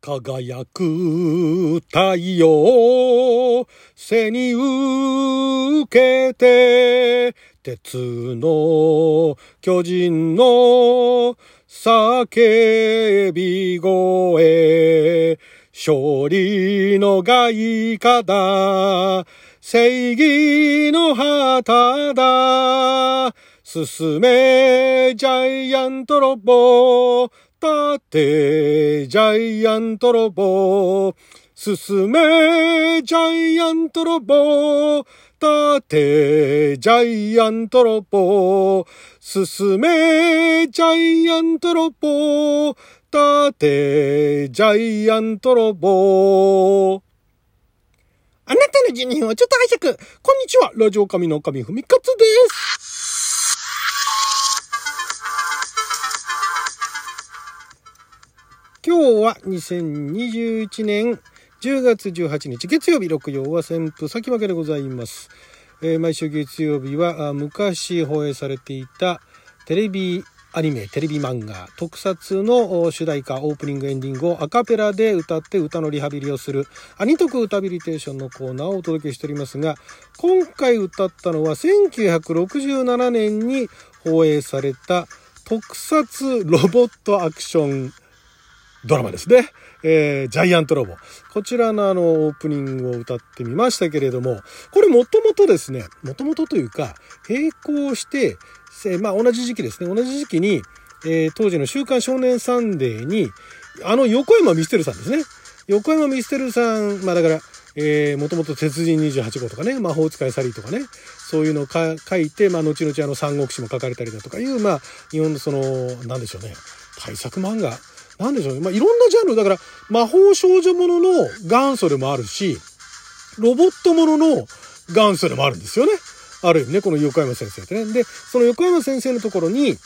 輝く太陽背に受けて鉄の巨人の叫び声勝利の外貨だ正義の旗だ進めジャイアントロボ立てジャイアントロボ進めジャイアントロボ立てジャイアントロボ進めジャイアントロボ立てジャイアントロボあなたの12分をちょっと拝借。こんにちは。ラジオ神の神ふみかつです。今日は2021年10月18日月曜日六曜は旋風先分けでございます。えー毎週月曜日は昔放映されていたテレビアニメ、テレビ漫画、特撮の主題歌、オープニング、エンディングをアカペラで歌って歌のリハビリをする、アニトク歌ビリテーションのコーナーをお届けしておりますが、今回歌ったのは1967年に放映された特撮ロボットアクションドラマですね。えージャイアントロボ。こちらのあの、オープニングを歌ってみましたけれども、これもともとですね、もともとというか、並行して、まあ同じ時期ですね、同じ時期に、えー当時の週刊少年サンデーに、あの横山ミステルさんですね。横山ミステルさん、まあだから、えー、もともと鉄人28号とかね、魔法使いサリーとかね、そういうのを書いて、まあ後々あの三国志も書かれたりだとかいう、まあ日本のその、なんでしょうね、対策漫画、なんでしょうね、まあいろんなジャンル、だから魔法少女ものの元祖でもあるし、ロボットものの元祖でもあるんですよね。ある意味ね、この横山先生ってね。で、その横山先生のところに、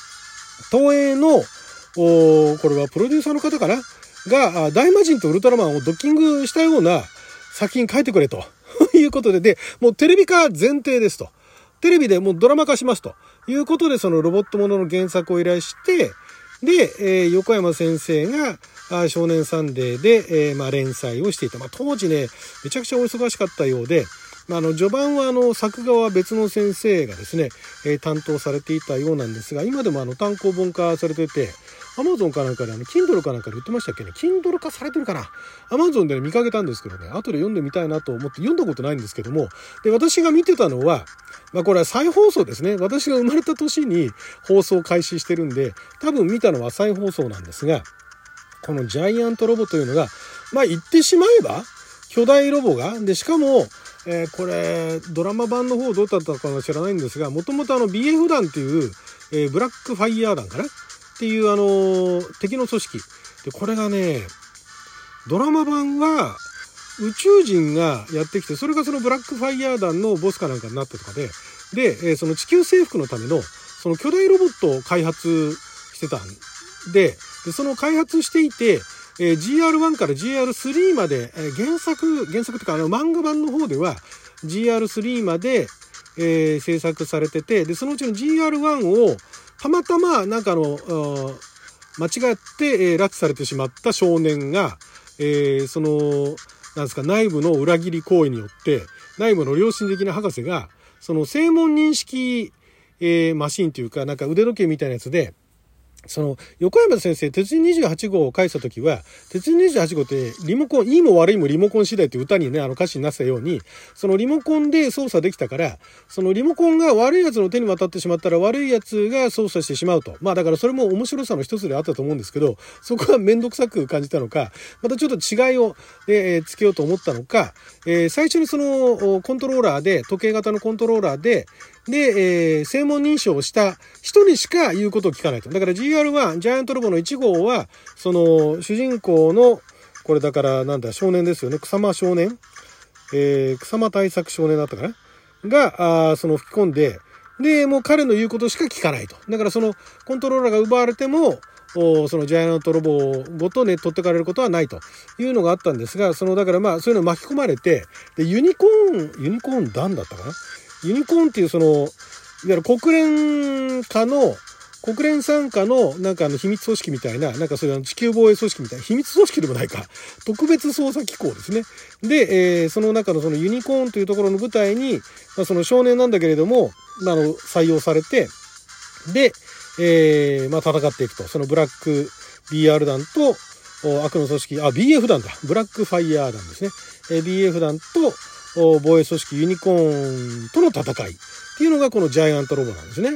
東映の、おーこれはプロデューサーの方かな？が、大魔神とウルトラマンをドッキングしたような作品書いてくれと いうことで、で、もうテレビ化前提ですと。テレビでもうドラマ化しますということで、そのロボットものの原作を依頼して、で、えー横山先生が、あ少年サンデーで、えーまあ、連載をしていた。まあ、当時ね、めちゃくちゃお忙しかったようで、まあ、の、序盤はあの、作画は別の先生がですね、えー担当されていたようなんですが、今でもあの、単行本化されてて、アマゾンかなんかであの、Kindle かなんかで売ってましたっけね ?Kindle 化されてるかな？アマゾンで、ね、見かけたんですけどね、後で読んでみたいなと思って読んだことないんですけども、で、私が見てたのは、まあこれは再放送ですね。私が生まれた年に放送開始してるんで、多分見たのは再放送なんですが、このジャイアントロボというのが、まあ言ってしまえば、巨大ロボが、で、しかも、えーこれ、ドラマ版の方どうだったかは知らないんですが、もともとあの BF 団っていう、えーブラックファイヤー団かな？っていうあのー敵の組織。で、これがね、ドラマ版は宇宙人がやってきて、それがそのブラックファイヤー団のボスかなんかになってとかで、で、えーその地球征服のための、その巨大ロボットを開発してたんで、でその開発していて、えー GR1 から GR3 まで、えー原作、原作っていうかあの漫画版の方では GR3 まで、えー制作されてて、で、そのうちの GR1 をたまたまなんかあの、間違って、えー拉致されてしまった少年が、えーその、なんですか、内部の裏切り行為によって、内部の良心的な博士が、その正門認識、えーマシンというか、なんか腕時計みたいなやつで、その、横山先生、鉄人28号を書いたときは、鉄人28号ってリモコン、いいも悪いもリモコン次第って歌にね、あの歌詞になったように、そのリモコンで操作できたから、そのリモコンが悪いやつの手に渡ってしまったら悪いやつが操作してしまうと。まあだからそれも面白さの一つであったと思うんですけど、そこはめんどくさく感じたのか、またちょっと違いを、えーつけようと思ったのか、えー最初にそのコントローラーで、時計型のコントローラーで、で、えー正門認証をした人にしか言うことを聞かないと。だから GR1、ジャイアントロボの1号は、その、主人公の、これだから、なんだ、少年ですよね。草間少年えー草間対策少年だったかなが、あその吹き込んで、で、もう彼の言うことしか聞かないと。だからその、コントローラーが奪われても、おそのジャイアントロボごとね、取ってかれることはないというのがあったんですが、その、だからまあ、そういうの巻き込まれて、で、ユニコーン、ユニコーン団だったかなユニコーンっていうその、いわゆる国連化の、国連参加のなんかあの秘密組織みたいな、なんかそういう地球防衛組織みたいな、秘密組織でもないか、特別捜査機構ですね。で、えー、その中のそのユニコーンというところの舞台に、まあ、その少年なんだけれども、まあ、の、採用されて、で、えー、まあ、戦っていくと。そのブラック BR 団と、悪の組織、あ、BF 団だ。ブラックファイヤー団ですね。えー、BF 団と、防衛組織ユニコーンとの戦いっていうのがこのジャイアントロボなんですね。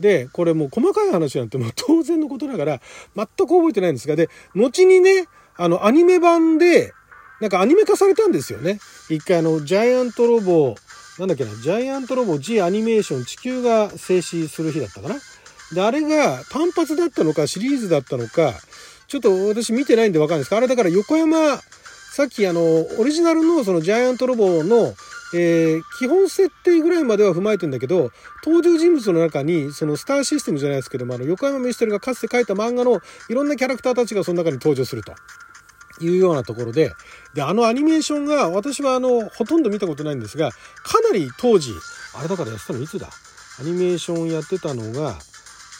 で、これもう細かい話なんてもう当然のことながら全く覚えてないんですが、で、後にね、あの、アニメ版で、なんかアニメ化されたんですよね。一回あの、ジャイアントロボ、なんだっけな、ジャイアントロボ G アニメーション地球が静止する日だったかな。で、あれが単発だったのかシリーズだったのか、ちょっと私見てないんでわかんないですけど、あれだから横山、さっきあの、オリジナルのそのジャイアントロボの、えー、基本設定ぐらいまでは踏まえてんだけど、登場人物の中に、そのスターシステムじゃないですけども、あの、横山メシテルがかつて書いた漫画のいろんなキャラクターたちがその中に登場すると。いうようなところで、で、あのアニメーションが、私はあの、ほとんど見たことないんですが、かなり当時、あれだからやってたのいつだ？アニメーションやってたのが、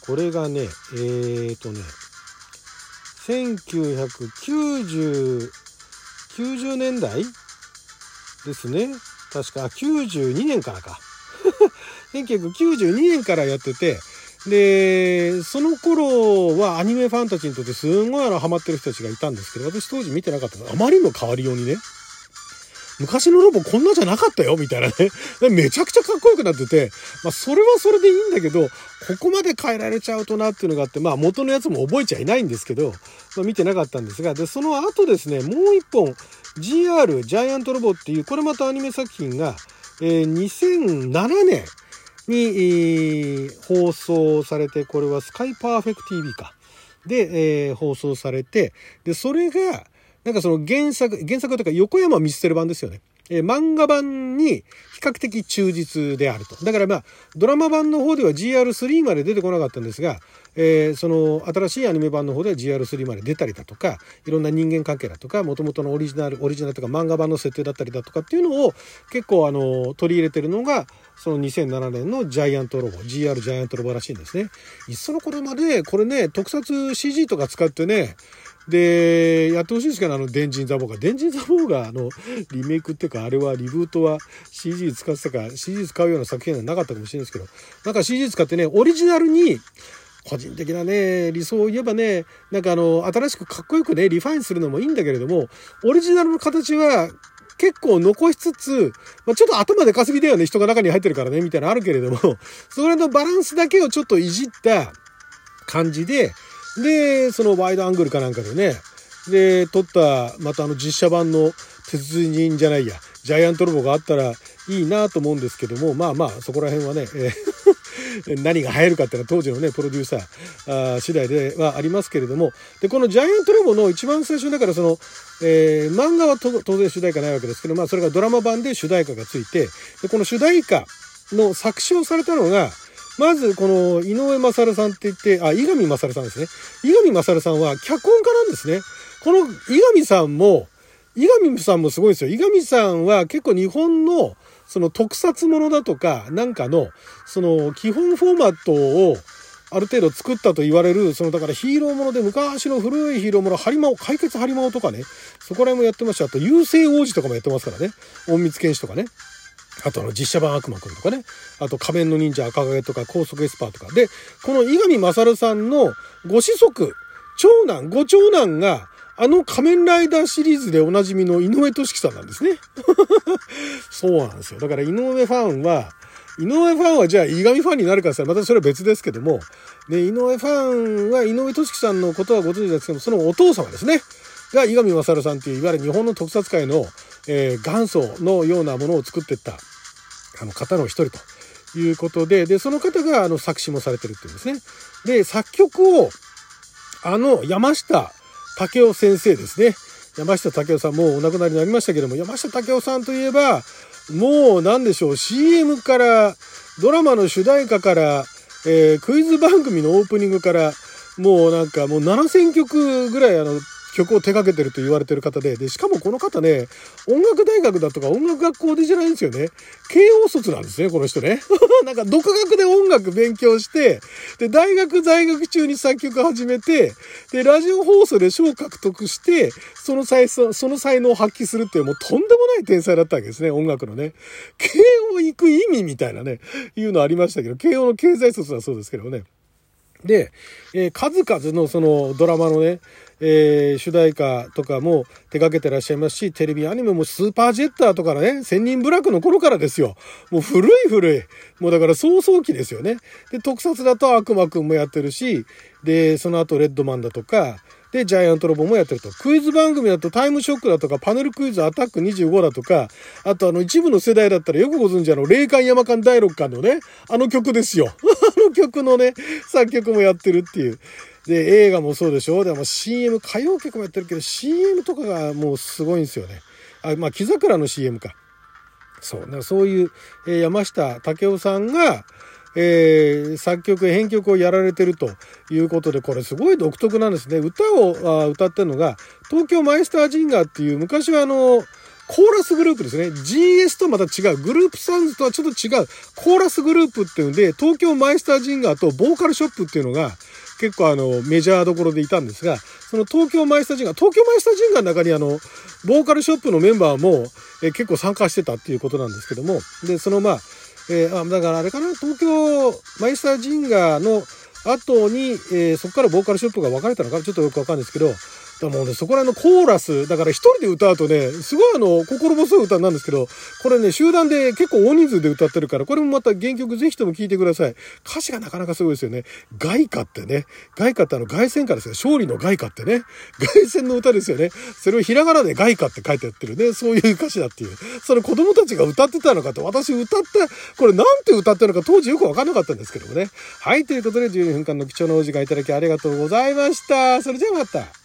これがね、えーとね、1990、90年代？ですね。確か、92年からか。1992年からやってて、で、その頃はアニメファンたちにとってすんごいあのハマってる人たちがいたんですけど、私当時見てなかったあまりにも変わりようにね、昔のロボこんなじゃなかったよみたいなね。めちゃくちゃかっこよくなってて、まあそれはそれでいいんだけど、ここまで変えられちゃうとなっていうのがあって、まあ元のやつも覚えちゃいないんですけど、まあ、見てなかったんですが、で、その後ですね、もう一本 GR ジャイアントロボっていう、これまたアニメ作品が、えー、2007年に、えー、放送されて、これはスカイパーフェクト TV か。で、えー、放送されて、で、それが、なんかその原作、原作というか横山ミステル版ですよね。えー、漫画版に比較的忠実であると。だからまあ、ドラマ版の方では GR3 まで出てこなかったんですが、えー、その新しいアニメ版の方では GR3 まで出たりだとか、いろんな人間関係だとか、もともとのオリジナル、オリジナルとか漫画版の設定だったりだとかっていうのを結構あの、取り入れてるのが、その2007年のジャイアントロボ、GR ジャイアントロボらしいんですね。いっその頃まで、これね、特撮 CG とか使ってね、で、やってほしいですけど、あの、電人ザボーが。電人ザボーが、あの、リメイクっていうか、あれはリブートは CG 使ってたか、CG 使うような作品はなかったかもしれないですけど、なんか CG 使ってね、オリジナルに、個人的なね、理想を言えばね、なんかあの、新しくかっこよくね、リファインするのもいいんだけれども、オリジナルの形は結構残しつつ、まあ、ちょっと頭でかすぎだよね、人が中に入ってるからね、みたいなのあるけれども、それのバランスだけをちょっといじった感じで、で、そのワイドアングルかなんかでね、で、撮った、またあの実写版の鉄人じゃないや、ジャイアントロボがあったらいいなと思うんですけども、まあまあ、そこら辺はね、えー、何が入るかっていうのは当時のね、プロデューサーあ次第ではありますけれども、で、このジャイアントロボの一番最初だからその、えー、漫画は当然主題歌ないわけですけど、まあそれがドラマ版で主題歌がついて、で、この主題歌の作詞をされたのが、まず、この、井上勝さんって言って、あ、井上勝さんですね。井上勝さんは脚本家なんですね。この井上さんも、井上さんもすごいですよ。井上さんは結構日本の、その特撮ものだとか、なんかの、その基本フォーマットを、ある程度作ったと言われる、そのだからヒーローもので昔の古いヒーローもの、ハリマオ、快傑ハリマオとかね、そこら辺もやってました。あと、遊星王子とかもやってますからね。隠密剣士とかね。あとあの実写版悪魔くんとかね。あと仮面の忍者赤影とか光速エスパーとか。で、この伊上勝さんのご子息、長男、ご長男が、あの仮面ライダーシリーズでおなじみの井上敏樹さんなんですね。そうなんですよ。だから井上ファンは、井上ファンはじゃあ、井上ファンになるかさ、またそれは別ですけども、ね、井上ファンは井上俊樹さんのことはご存知ですけども、そのお父様ですね。が、井上勝さんっていう、いわゆる日本の特撮界の、えー、元祖のようなものを作っていった、あの方の一人ということで、で、その方があの作詞もされてるっていうんですね。で、作曲を、あの、山下武雄先生ですね。山下武雄さんもうお亡くなりになりましたけども、山下武雄さんといえば、もう何でしょう、CM から、ドラマの主題歌から、えー、クイズ番組のオープニングから、もうなんかもう7000曲ぐらいあの曲を手掛けてると言われてる方で、で、しかもこの方ね、音楽大学だとか音楽学校でじゃないんですよね。慶応卒なんですね、この人ね。なんか独学で音楽勉強して、で、大学在学中に作曲始めて、で、ラジオ放送で賞を獲得して、その才その才能を発揮するっていうもうとんでもない天才だったわけですね、音楽のね。慶応行く意味みたいなね、いうのありましたけど、慶応の経済卒だそうですけどね。で、えー、数々のそのドラマのね、えー、主題歌とかも手掛けてらっしゃいますし、テレビアニメもスーパージェッターとかね、千人ブラックの頃からですよ。もう古い古い。もうだから早々期ですよね。で、特撮だと悪魔くんもやってるし、で、その後レッドマンだとか、で、ジャイアントロボもやってると。クイズ番組だとタイムショックだとか、パネルクイズアタック25だとか、あとあの一部の世代だったらよくご存知あの、霊感山間第6巻のね、あの曲ですよ。あの曲のね、作曲もやってるっていう。で、映画もそうでしょでも CM、歌謡曲もやってるけど、CM とかがもうすごいんですよね。あ、まあ、木桜の CM か。そう。そういう、えー、山下武夫さんが、えー、作曲、編曲をやられてるということで、これすごい独特なんですね。歌を歌ってるのが、東京マイスタージンガーっていう、昔はあの、コーラスグループですね。GS とまた違う。グループサウンズとはちょっと違う。コーラスグループっていうんで、東京マイスタージンガーとボーカルショップっていうのが、結構あの、メジャーどころでいたんですが、その東京マイスタージンガー、東京マイスタージンガーの中にあの、ボーカルショップのメンバーも、え結構参加してたっていうことなんですけども、で、そのまあ、えー、あだからあれかな、東京マイスタージンガーの後に、えー、そこからボーカルショップが分かれたのかちょっとよくわかんないですけど、だもうね、そこら辺のコーラス、だから一人で歌うとね、すごいあの、心細い歌なんですけど、これね、集団で結構大人数で歌ってるから、これもまた原曲ぜひとも聴いてください。歌詞がなかなかすごいですよね。外歌ってね、外歌ってあの、外戦歌ですよ。勝利の外歌ってね、外戦の歌ですよね。それをひらがなで外歌って書いてあってるね、そういう歌詞だっていう。それ子供たちが歌ってたのかと、私歌って、これなんて歌ってるのか当時よくわかんなかったんですけどもね。はい、ということで12分間の貴重なお時間いただきありがとうございました。それじゃあまた。